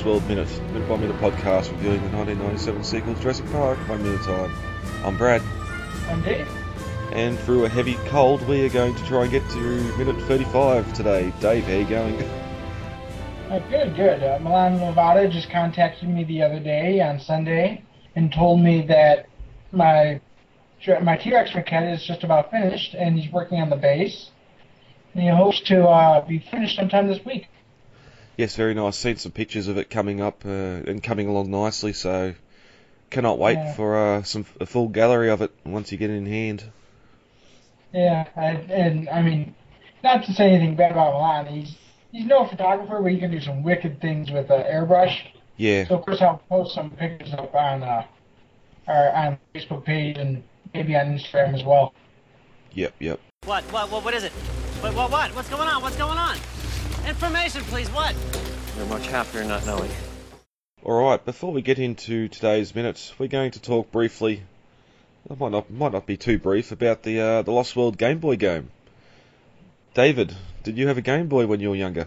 Lost World Minute, minute by minute podcast reviewing the 1997 sequel to Jurassic Park, one minute time. I'm Brad, I'm Dave. and through a heavy cold, we are going to try and get to minute 35 today. Dave, how are you going? Uh, good, good. Uh, Milan Novata just contacted me the other day on Sunday and told me that my my T-Rex maquette is just about finished and he's working on the base. And he hopes to uh, be finished sometime this week. Yes, very nice. Seen some pictures of it coming up uh, and coming along nicely, so cannot wait Yeah. for uh, some a full gallery of it once you get it in hand. Yeah, I, and I mean, not to say anything bad about Milan, he's he's no photographer, but he can do some wicked things with uh, airbrush. Yeah, So of course I'll post some pictures up on uh, our on Facebook page and maybe on Instagram as well. yep, yep. What? What? What? What is it? What? What? What? What's going on? What's going on? Information, please. What? You're much happier not knowing. Alright, before we get into today's minutes, we're going to talk briefly, it might not, might not be too brief, about the, uh, the Lost World Game Boy game. David, did you have a Game Boy when you were younger?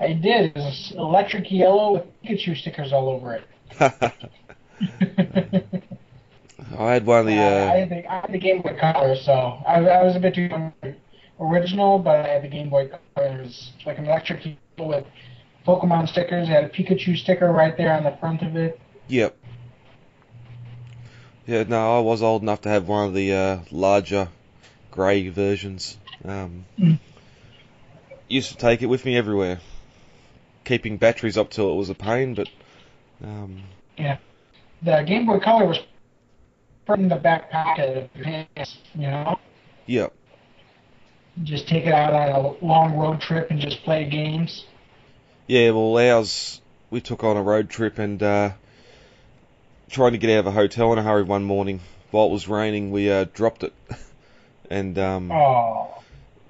I did. It was electric yellow with Pikachu stickers all over it. I had one of the, I, uh, had the, I had the Game Boy Color, so I, I was a bit too young for original, but I had the Game Boy Color. It was like an electric yellow with Pokemon stickers. It had a Pikachu sticker right there on the front of it. yep. Yeah, no, I was old enough to have one of the, uh, larger grey versions. Um, Mm. used to take it with me everywhere. Keeping batteries up till it was a pain, but, um, yeah. The Game Boy Color was put in the back pocket of your pants, you know? yep. Just take it out on a long road trip and just play games. Yeah, well, ours, we took on a road trip and uh, trying to get out of a hotel in a hurry one morning. While it was raining, we uh, dropped it. and um, Oh.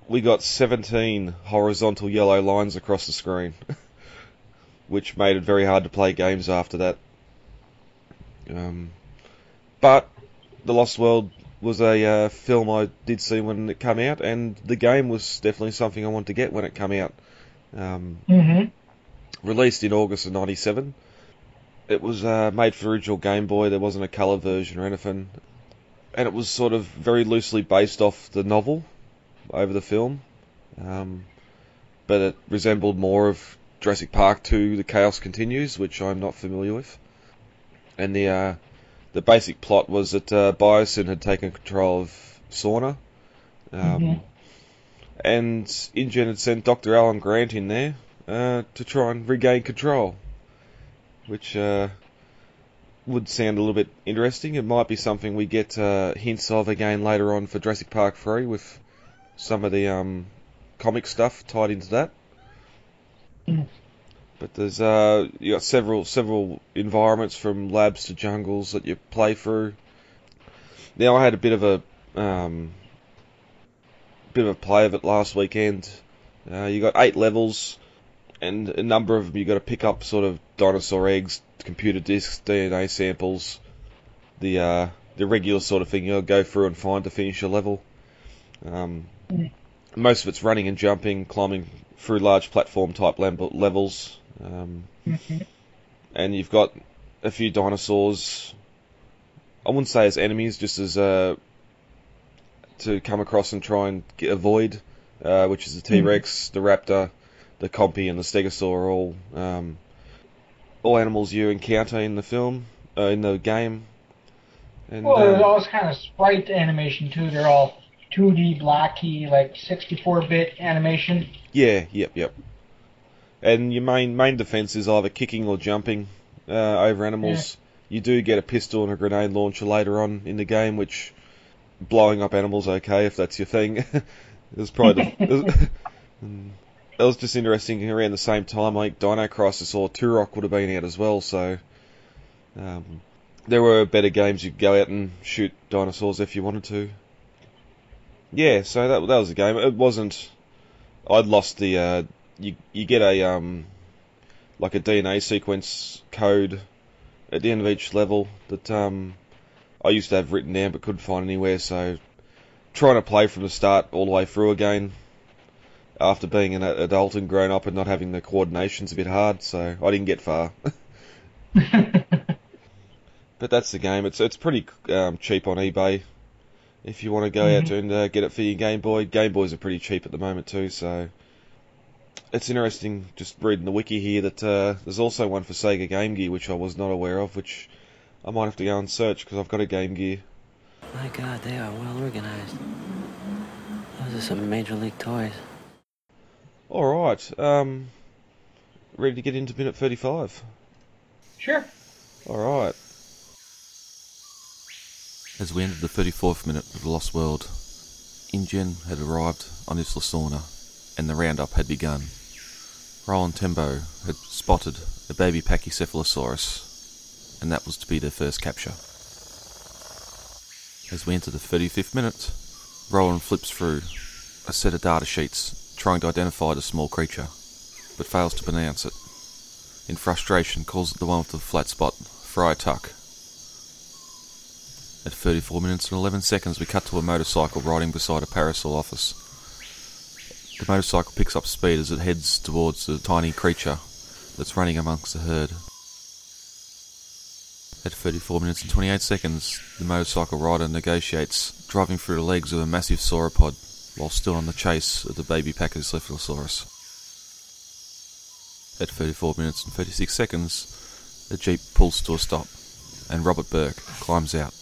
we got 17 horizontal yellow lines across the screen, which made it very hard to play games after that. Um, but The Lost World was a uh, film I did see when it came out, and the game was definitely something I wanted to get when it came out. Um, Mm-hmm. released in August of '97. It was uh, made for original Game Boy. There wasn't a color version or anything, and it was sort of very loosely based off the novel over the film, um, but it resembled more of Jurassic Park 2: The Chaos Continues, which I'm not familiar with. And the uh, the basic plot was that uh, Biosyn had taken control of Sorna. Um, Mhm. And InGen had sent Dr. Alan Grant in there uh, to try and regain control, which uh, would sound a little bit interesting. It might be something we get uh, hints of again later on for Jurassic Park 3 with some of the um, comic stuff tied into that. Mm. But there's uh, you got several several environments from labs to jungles that you play through. Now I had a bit of a um, bit of a play of it last weekend. Uh, you got eight levels, and a number of them you got to pick up sort of dinosaur eggs, computer disks, DNA samples, the uh, the regular sort of thing you'll go through and find to finish a level. Um, Mm. most of it's running and jumping, climbing through large platform type levels, um, Mhm. and you've got a few dinosaurs. I wouldn't say as enemies, just as uh, to come across and try and get, avoid, uh, which is the T Rex, the Raptor, the Compy, and the Stegosaur are all um, all animals you encounter in the film, uh, in the game. And Well, there's um, all this kind of sprite animation too. They're all 2D, blocky, like 64-bit animation. yeah, yep, yep. And your main main defense is either kicking or jumping uh, over animals. You do get a pistol and a grenade launcher later on in the game, which blowing up animals okay if that's your thing. it was probably the, Mm. that was just interesting around the same time. like Dino Crisis or Turok would have been out as well, so um, there were better games you could go out and shoot dinosaurs if you wanted to. Yeah, so that that was a game. It wasn't. I'd lost the. Uh, you you get a um, like a DNA sequence code at the end of each level that um, I used to have written down but couldn't find anywhere. So trying to play from the start all the way through again after being an adult and grown up and not having the coordination's a bit hard, so I didn't get far. but that's the game. It's it's pretty um, cheap on eBay. If you want to go mm-hmm. out and uh, get it for your Game Boy, Game Boys are pretty cheap at the moment too. So it's interesting just reading the wiki here that uh, there's also one for Sega Game Gear which I was not aware of, which I might have to go and search because I've got a Game Gear. My God, they are well organized. Those are some major league toys. All right. Um, ready to get into minute 35? Sure. All right. As we entered the 34th minute of The Lost World, InGen had arrived on Isla Sorna, and the roundup had begun. Roland Tembo had spotted a baby Pachycephalosaurus, and that was to be their first capture. As we enter the 35th minute, Roland flips through a set of data sheets trying to identify the small creature, but fails to pronounce it. In frustration, calls it the one with the flat spot, Friar Tuck. At 34 minutes and 11 seconds, we cut to a motorcycle riding beside a Parasaurolophus. The motorcycle picks up speed as it heads towards the tiny creature that's running amongst the herd. At 34 minutes and 28 seconds, the motorcycle rider negotiates driving through the legs of a massive sauropod while still on the chase of the baby Pachycephalosaurus. At 34 minutes and 36 seconds, the jeep pulls to a stop, and Robert Burke climbs out.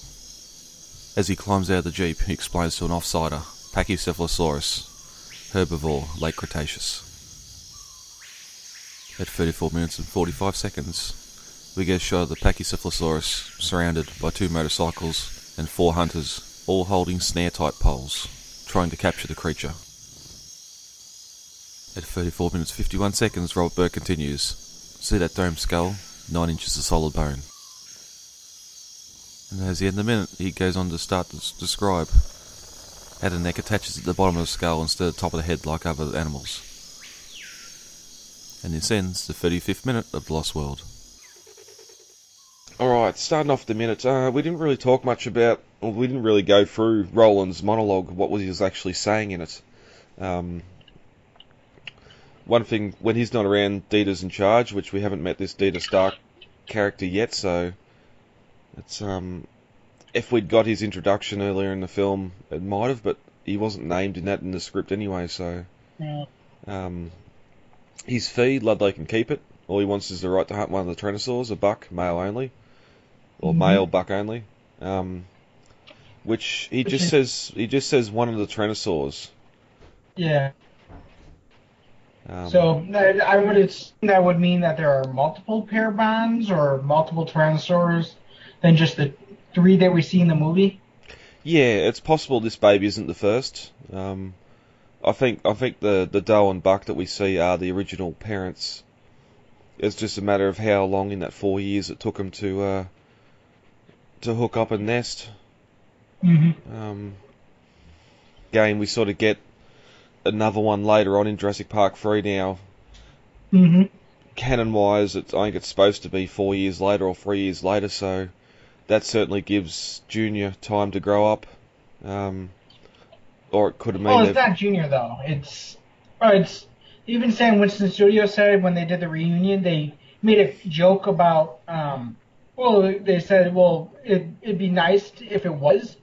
As he climbs out of the jeep, he explains to an offsider, Pachycephalosaurus, herbivore, late Cretaceous. At 34 minutes and 45 seconds, we get a shot of the Pachycephalosaurus surrounded by two motorcycles and four hunters, all holding snare-type poles, trying to capture the creature. At 34 minutes 51 seconds, Robert Burke continues. See that dome skull? 9 inches of solid bone. And as the end of the minute, he goes on to start to describe how the neck attaches at the bottom of the skull instead of the top of the head like other animals. And this ends the 35th minute of The Lost World. Alright, starting off the minute, uh, we didn't really talk much about, or we didn't really go through Roland's monologue, what was he was actually saying in it. Um, one thing, when he's not around, Dieter's in charge, which we haven't met this Dieter Stark character yet, so it's um, if we'd got his introduction earlier in the film, it might have, but he wasn't named in that in the script anyway. So, yeah. um, his fee, Ludlow can keep it. All he wants is the right to hunt one of the Tyrannosaurs, a buck, male only, or mm-hmm. male buck only. Um, which he just says he just says one of the Tyrannosaurs. Yeah. Um, so I would assume that would mean that there are multiple pair bonds or multiple Tyrannosaurs than just the three that we see in the movie? Yeah, it's possible this baby isn't the first. Um, I think I think the the doe and buck that we see are the original parents. It's just a matter of how long in that four years it took them to uh, to hook up and nest. Mm-hmm. Um, again, we sort of get another one later on in Jurassic Park 3 now. Mm-hmm. Canon wise, I think it's supposed to be four years later or three years later, so that certainly gives Junior time to grow up. Um, or it could have made. Well, it's not Junior though. It's, it's even Stan Winston Studio said when they did the reunion, they made a joke about. Um, well, they said, well, it, it'd be nice if it was,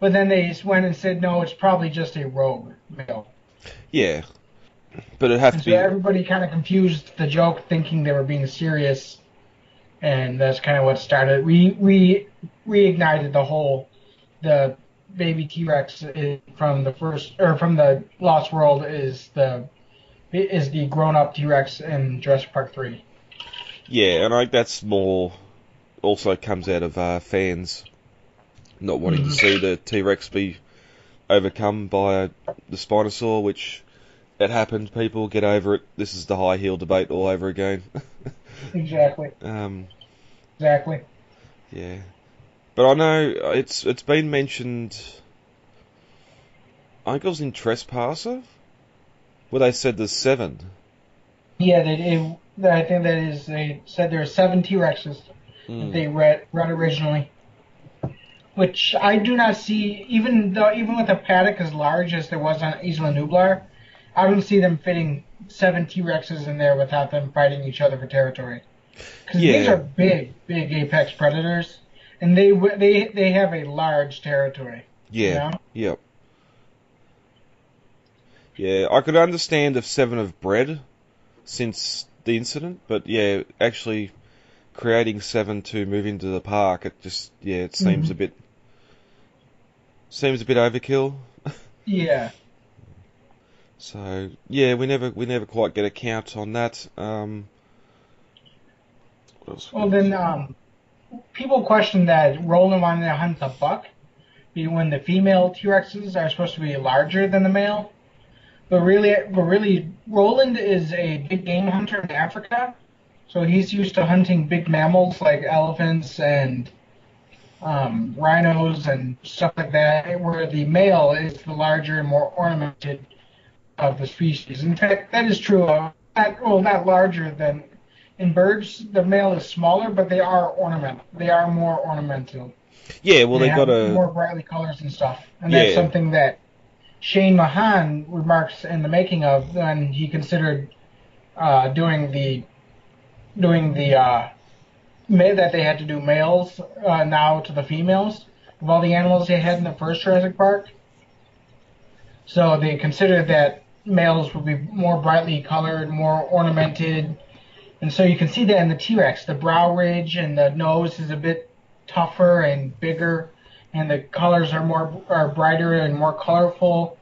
but then they just went and said, no, it's probably just a rogue male. Yeah, but it have and to so be. Everybody kind of confused the joke, thinking they were being serious and that's kind of what started. We we reignited the whole the baby T Rex from the first or from the Lost World is the is the grown up T Rex in Jurassic Park three. Yeah, and I think that's more also comes out of uh, fans not wanting mm-hmm. to see the T Rex be overcome by the Spinosaur, which it happened. People get over it. This is the high heel debate all over again. Exactly. Um, exactly. Yeah, but I know it's it's been mentioned. I think it was in Trespasser, where they said there's seven. Yeah, they, it, I think that is they said there are seven T Rexes mm. they read read originally, which I do not see. Even though even with a paddock as large as there was on Isla Nublar, I don't see them fitting seven T Rexes in there without them fighting each other for territory. Because these are big, big apex predators, and they they they have a large territory. Yeah. know? Yep. Yeah, I could understand if seven have bred since the incident, but yeah, actually creating seven to move into the park, it just yeah, it seems Mhm. a bit seems a bit overkill. Yeah. So yeah, we never we never quite get a count on that. Um, what else Well, then um, people question that Roland wanted to hunt the buck, be- when the female T Rexes are supposed to be larger than the male. But really, but really, Roland is a big game hunter in Africa, so he's used to hunting big mammals like elephants and um, rhinos and stuff like that. Where the male is the larger and more ornamented of the species. In fact, that is true. Of, not, well, not larger than in birds. The male is smaller, but they are ornamental. They are more ornamental. yeah, well they, have got a more brightly colors and stuff, and that's Yeah. something that Shane Mahan remarks in the making of when he considered uh, doing the doing the uh, that they had to do males uh, now to the females of all the animals they had in the first Jurassic Park. So they considered that males would be more brightly colored, more ornamented, and so you can see that in the T-Rex. The brow ridge and the nose is a bit tougher and bigger, and the colors are more are brighter and more colorful.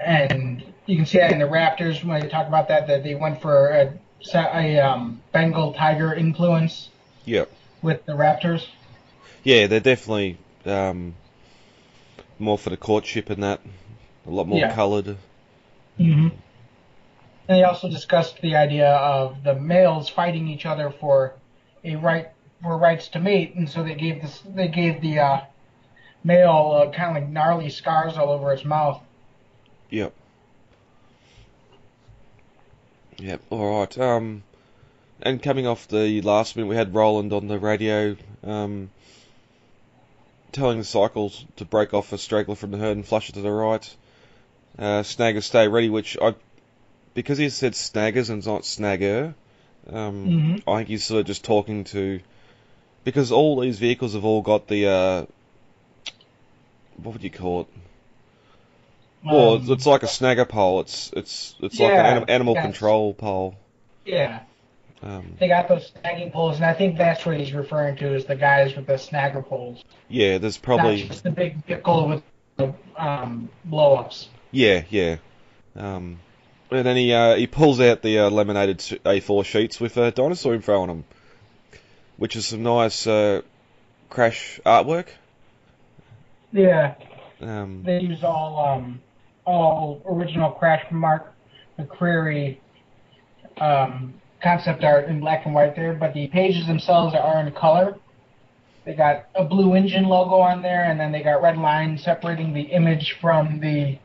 And you can see that in the Raptors when they talk about that that they went for a, a um, Bengal tiger influence Yep. with the Raptors. Yeah, they're definitely um, more for the courtship and that. A lot more Yeah. coloured. Mm-hmm. And they also discussed the idea of the males fighting each other for a right for rights to mate, and so they gave this they gave the uh, male uh, kind of like gnarly scars all over his mouth. Yep. Yep. All right. Um, and coming off the last minute, we had Roland on the radio, um, telling the cycles to break off a straggler from the herd and flush it to the right. Uh, snaggers stay ready, which I, because he said snaggers and it's not snagger, um, Mhm. I think he's sort of just talking to, because all these vehicles have all got the, uh, what would you call it? Well, Um, it's, it's like a snagger pole. It's it's it's like an anim- animal yes. control pole. yeah, Um, they got those snagging poles, and I think that's what he's referring to is the guys with the snagger poles, yeah, there's probably not just the big vehicle with the um, blow ups. Yeah yeah. Um, and then he uh, he pulls out the uh, laminated A4 sheets with a dinosaur info on them, which is some nice uh, crash artwork. Yeah, Um, they use all um, all original Crash Mark McCreery um, concept art in black and white there, but the pages themselves are in color. They got a blue InGen logo on there, and then they got red lines separating the image from the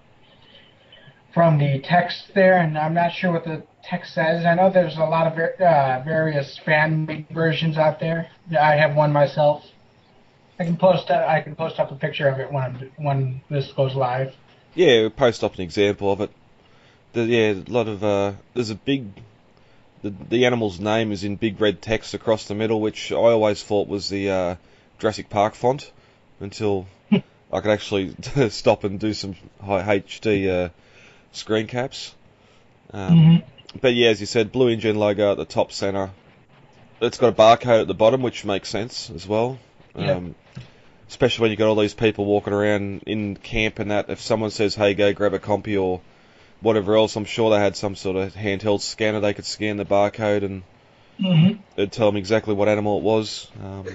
from the text there. And I'm not sure what the text says. I know there's a lot of uh, various fan made versions out there. I have one myself. I can post uh, I can post up a picture of it when when this goes live. yeah, we'll post up an example of it. The, yeah, a lot of uh, there's a big. The, the animal's name is in big red text across the middle, which I always thought was the uh, Jurassic Park font, until I could actually stop and do some high HD uh, screen caps. Um, But yeah, as you said, blue InGen logo at the top center. It's got a barcode at the bottom, which makes sense as well. Yeah. Um, especially when you've got all these people walking around in camp and that. If someone says, "Hey, go grab a compy" or whatever else, I'm sure they had some sort of handheld scanner they could scan the barcode and Mm-hmm. it'd tell them exactly what animal it was. Um,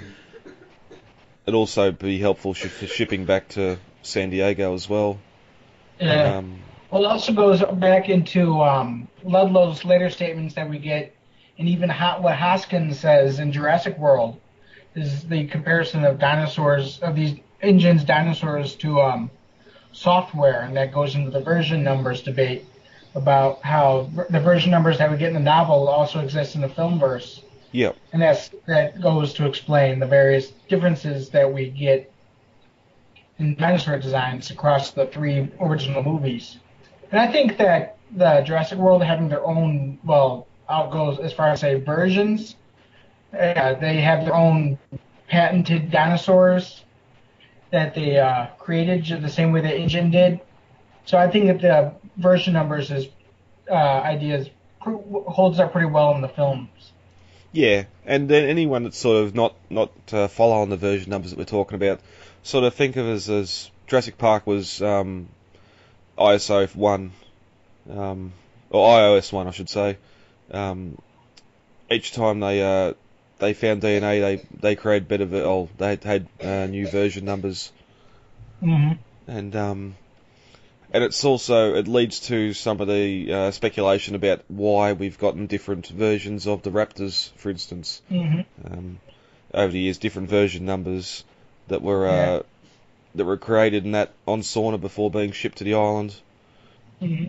it'd also be helpful sh- for shipping back to San Diego as well. Yeah. Um, Well, it also goes back into um, Ludlow's later statements that we get, and even what Hoskins says in Jurassic World is the comparison of dinosaurs, of these engines, dinosaurs to um, software, and that goes into the version numbers debate about how the version numbers that we get in the novel also exist in the film verse. yep. And that's that goes to explain the various differences that we get in dinosaur designs across the three original movies. And I think that the Jurassic World having their own, well, I'll go as far as say versions. Uh, they have their own patented dinosaurs that they uh, created the same way that InGen did. So I think that the version numbers is uh, ideas holds up pretty well in the films. Yeah, and then anyone that's sort of not not uh, following the version numbers that we're talking about, sort of think of as as Jurassic Park was um, ISO one, um, or iOS one, I should say. Um, each time they uh, they found DNA, they they created better. Oh, they had, had uh, new version numbers, Mm-hmm. and um, and it's also it leads to some of the uh, speculation about why we've gotten different versions of the Raptors, for instance Mm-hmm. um, over the years, different version numbers that were uh, Yeah. That were created and that on Sorna before being shipped to the island. Mm-hmm.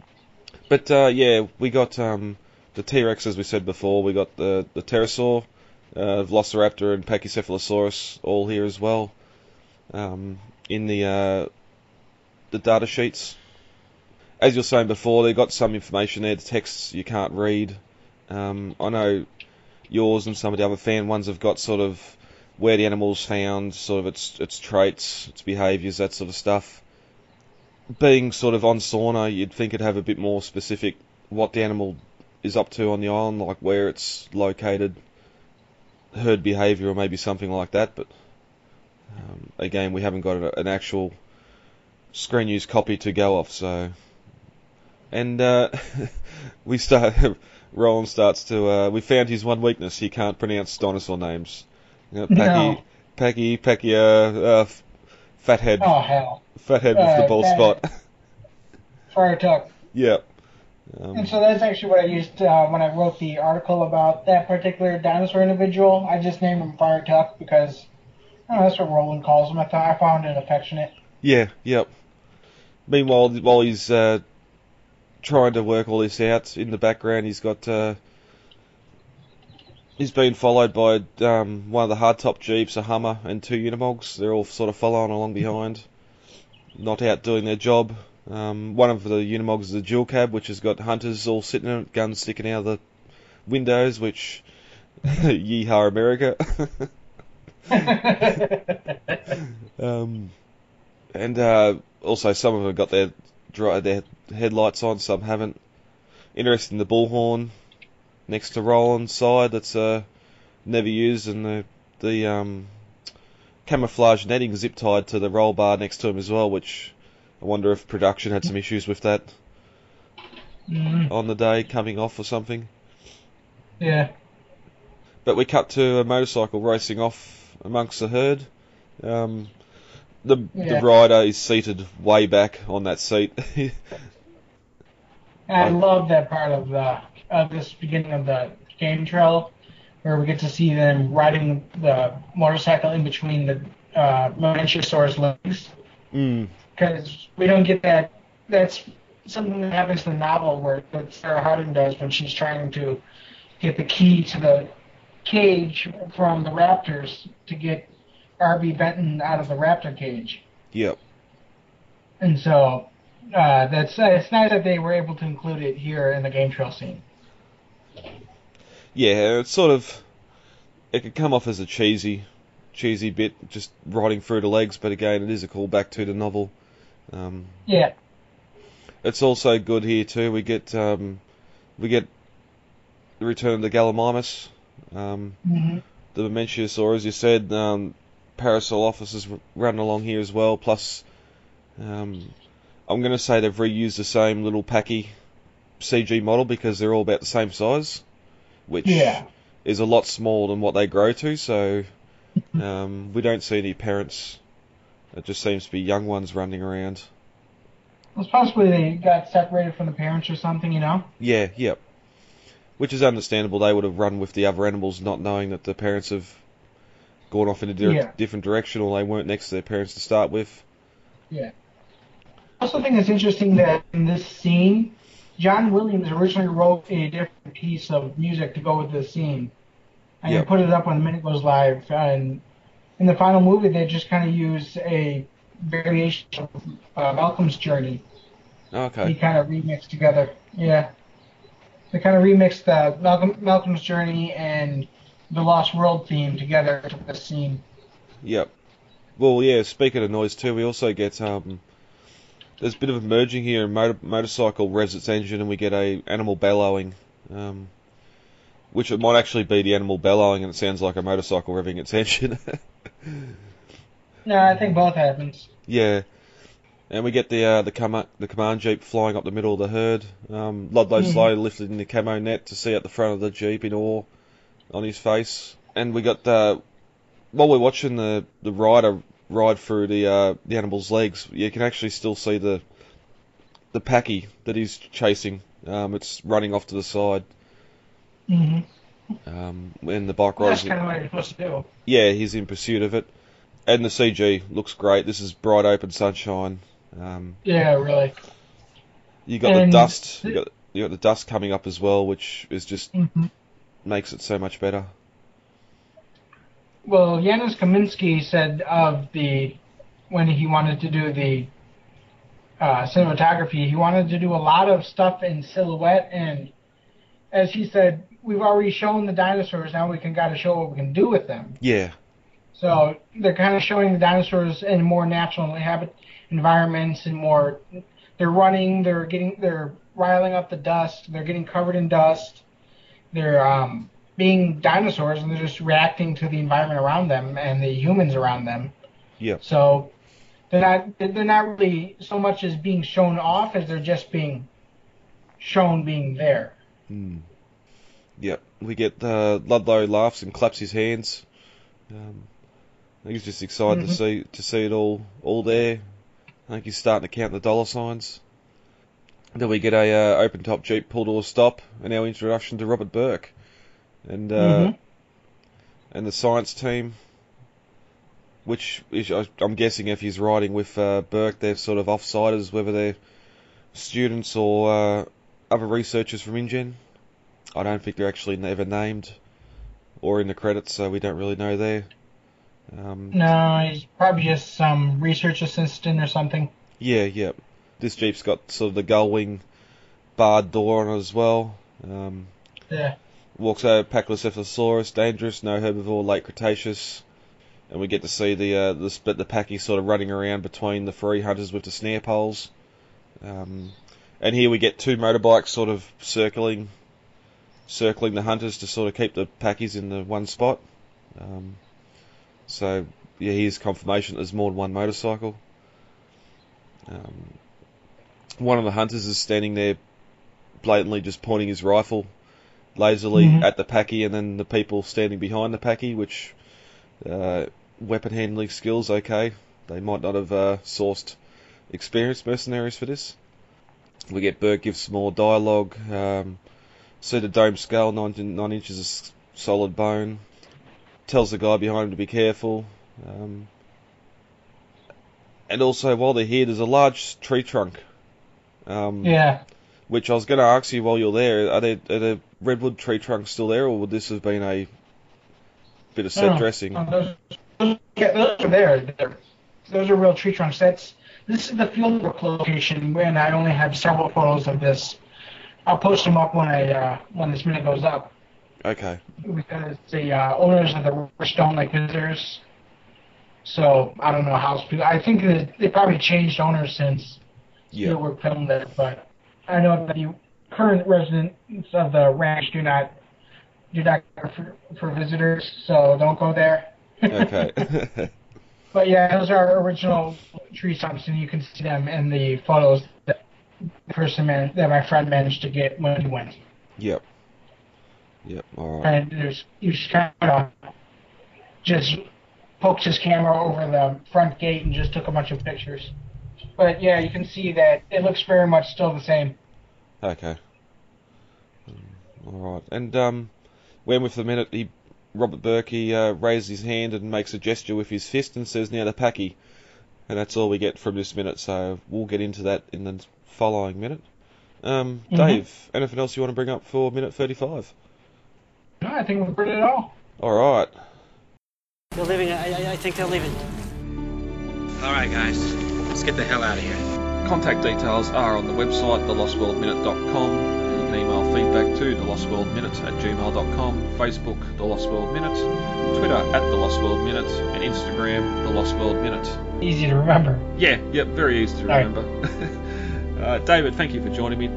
But uh, yeah, we got um, the T Rex as we said before. We got the the pterosaur, uh, Velociraptor, and Pachycephalosaurus all here as well. Um, in the uh, the data sheets, as you were saying before, they got some information there. The texts you can't read. Um, I know yours and some of the other fan ones have got sort of where the animal's found, sort of its its traits, its behaviours, that sort of stuff. Being sort of on Sorna, you'd think it'd have a bit more specific what the animal is up to on the island, like where it's located, herd behaviour, or maybe something like that. But um, again, we haven't got an actual screen use copy to go off, so. And uh, we start. Roland starts to. Uh, we found his one weakness. He can't pronounce dinosaur names. You know, Packy, No. Packy, Packy, uh, uh, Fathead, Oh hell, Fathead with the uh, ball Fat- spot. Friar Tuck. yeah. Um, And so that's actually what I used uh, when I wrote the article about that particular dinosaur individual. I just named him Friar Tuck because I don't know, that's what Roland calls him. I thought I found it affectionate. Yeah, yep. Meanwhile, while he's uh, trying to work all this out in the background, he's got uh, he's been followed by um, one of the hardtop jeeps, a Hummer, and two Unimogs. They're all sort of following along behind, not out doing their job. Um, one of the Unimogs is a dual cab, which has got hunters all sitting in it, guns sticking out of the windows, which yeehaw America. Um, and uh, also, some of them got their their headlights on, some haven't. Interesting, the bullhorn next to Roland's side that's uh, never used, and the the um, camouflage netting zip tied to the roll bar next to him as well, which I wonder if production had some issues with that Mhm. on the day coming off or something. Yeah. But we cut to a motorcycle racing off amongst the herd. Um, the Yeah. the rider is seated way back on that seat. I love that part of the of this beginning of the game trail, where we get to see them riding the motorcycle in between the uh, legs, mm, because we don't get that. That's something that happens in the novel where that Sarah Harding does when she's trying to get the key to the cage from the raptors to get R.B. Benton out of the raptor cage. yep. And so uh, that's uh, it's nice that they were able to include it here in the game trail scene. Yeah, it's sort of. It could come off as a cheesy, cheesy bit, just riding through the legs, but again, it is a callback to the novel. Um, Yeah. it's also good here too. We get um, we get the return of the Gallimimus. Um, hmm the as you said, um, Parasaurolophuses running along here as well. Plus, um, I'm going to say they've reused the same little Packy CG model because they're all about the same size, which Yeah. is a lot smaller than what they grow to. So um, we don't see any parents. It just seems to be young ones running around. It's possibly they got separated from the parents or something, you know? Yeah, yep. Which is understandable. They would have run with the other animals, not knowing that the parents have gone off in a dir- Yeah. different direction, or they weren't next to their parents to start with. Yeah. I also think it's interesting that in this scene, John Williams originally wrote a different piece of music to go with this scene. And Yep. he put it up when the minute goes live. And in the final movie, they just kind of use a variation of uh, Malcolm's journey Okay. He kind of remixed together. Yeah. They kind of remixed the Malcolm Malcolm's Journey and the Lost World theme together for the scene. Yep. Well, yeah. Speaking of noise too, we also get um. There's a bit of a merging here. A motor, motorcycle revs its engine, and we get a animal bellowing, um, which it might actually be the animal bellowing, and it sounds like a motorcycle revving its engine. No, I think both happens. yeah. And we get the uh, the com- the command jeep flying up the middle of the herd. Um, Ludlow Mhm. slowly lifted in the camo net to see at the front of the jeep in awe on his face. And we got the while we're watching the the rider ride through the uh, the animal's legs, you can actually still see the the packy that he's chasing. Um, it's running off to the side. hmm Um, when the bike Well, that's rides, kind of what you're supposed to do. yeah, he's in pursuit of it. And the CG looks great. This is bright open sunshine. Um, Yeah, really. You got And the dust. You got, you got the dust coming up as well, which is just hmm makes it so much better. Well, Janusz Kaminski said of the when he wanted to do the uh, cinematography, he wanted to do a lot of stuff in silhouette, and as he said, we've already shown the dinosaurs. Now we can got to show what we can do with them. Yeah, So they're kind of showing the dinosaurs in more natural habit environments and more. They're running. They're getting. They're riling up the dust. They're getting covered in dust. They're um, being dinosaurs, and they're just reacting to the environment around them and the humans around them. Yep. So they're not. They're not really so much as being shown off as they're just being shown being there. mm. yep. We get uh, Ludlow laughs and claps his hands. Um, I think he's just excited to Mhm. see to see it all all there. I think he's starting to count the dollar signs. Then we get a uh, open top jeep pull door stop, and our introduction to Robert Burke, and uh, Mhm. and the science team, which is, I'm guessing if he's riding with uh, Burke, they're sort of offsiders, whether they're students or uh, other researchers from InGen. I don't think they're actually ever named or in the credits, so we don't really know there. Um, No, he's probably just some research assistant or something. yeah, yeah. This Jeep's got sort of the gull wing barred door on it as well. Um, Yeah. Walks over Pachycephalosaurus, dangerous, no herbivore, late Cretaceous, and we get to see the uh, the split the packy sort of running around between the three hunters with the snare poles. Um, and here we get two motorbikes sort of circling, circling the hunters to sort of keep the packies in the one spot. Um, so yeah, here's confirmation there's more than one motorcycle. Um, one of the hunters is standing there, blatantly just pointing his rifle lazily Mhm. at the packy, and then the people standing behind the packy, which uh, weapon handling skills okay. They might not have uh, sourced experienced mercenaries for this. We get Burke gives some more dialogue. Um, see the dome scale, nine, nine inches of solid bone. Tells the guy behind him to be careful. Um, and also, while they're here, there's a large tree trunk. Um, Yeah. which I was going to ask you while you're there, are there, are the redwood tree trunks still there, or would this have been a bit of set Oh, dressing? oh, those, those, yeah, those are there. They're, those are real tree trunks. That's this is the field work location, and I only have several photos of this. I'll post them up when I uh, when this minute goes up Okay, because the uh, owners of the Rivers don't like visitors. So I don't know how. I think that they probably changed owners since yeah, Spielberg filmed it, but I know that the current residents of the ranch do not do not for, for visitors, so don't go there. okay, But yeah, those are original tree stumps, and you can see them in the photos that the person man, that my friend managed to get when he went. yep, yep, all right, And there's he just kind of just poked his camera over the front gate and just took a bunch of pictures. But yeah, you can see that it looks very much still the same. Okay, Um, all right. And um, when with the minute he Robert Burke he uh, raises his hand and makes a gesture with his fist and says, "Now the packy," and that's all we get from this minute. So we'll get into that in the following minute. Um, Mhm. Dave, anything else you want to bring up for minute thirty-five? No, I think we've covered it all. All right. They're leaving. I, I, I think they're leaving. All right, guys, let's get the hell out of here. Contact details are on the website, thelostworldminute.com. You can email feedback to thelostworldminute at gmail.com, Facebook, The Lost World Minute, Twitter at The Lost World Minute, and Instagram, The Lost World Minute. Easy to remember. Yeah, yep, very easy to All right. remember. uh, David, thank you for joining me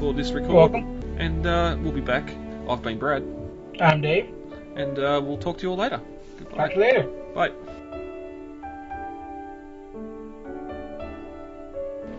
for this recording. You're welcome. And uh, we'll be back. I've been Brad, I'm Dave. and uh, we'll talk to you all later. Talk to you later. Bye.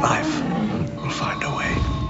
life will find a way.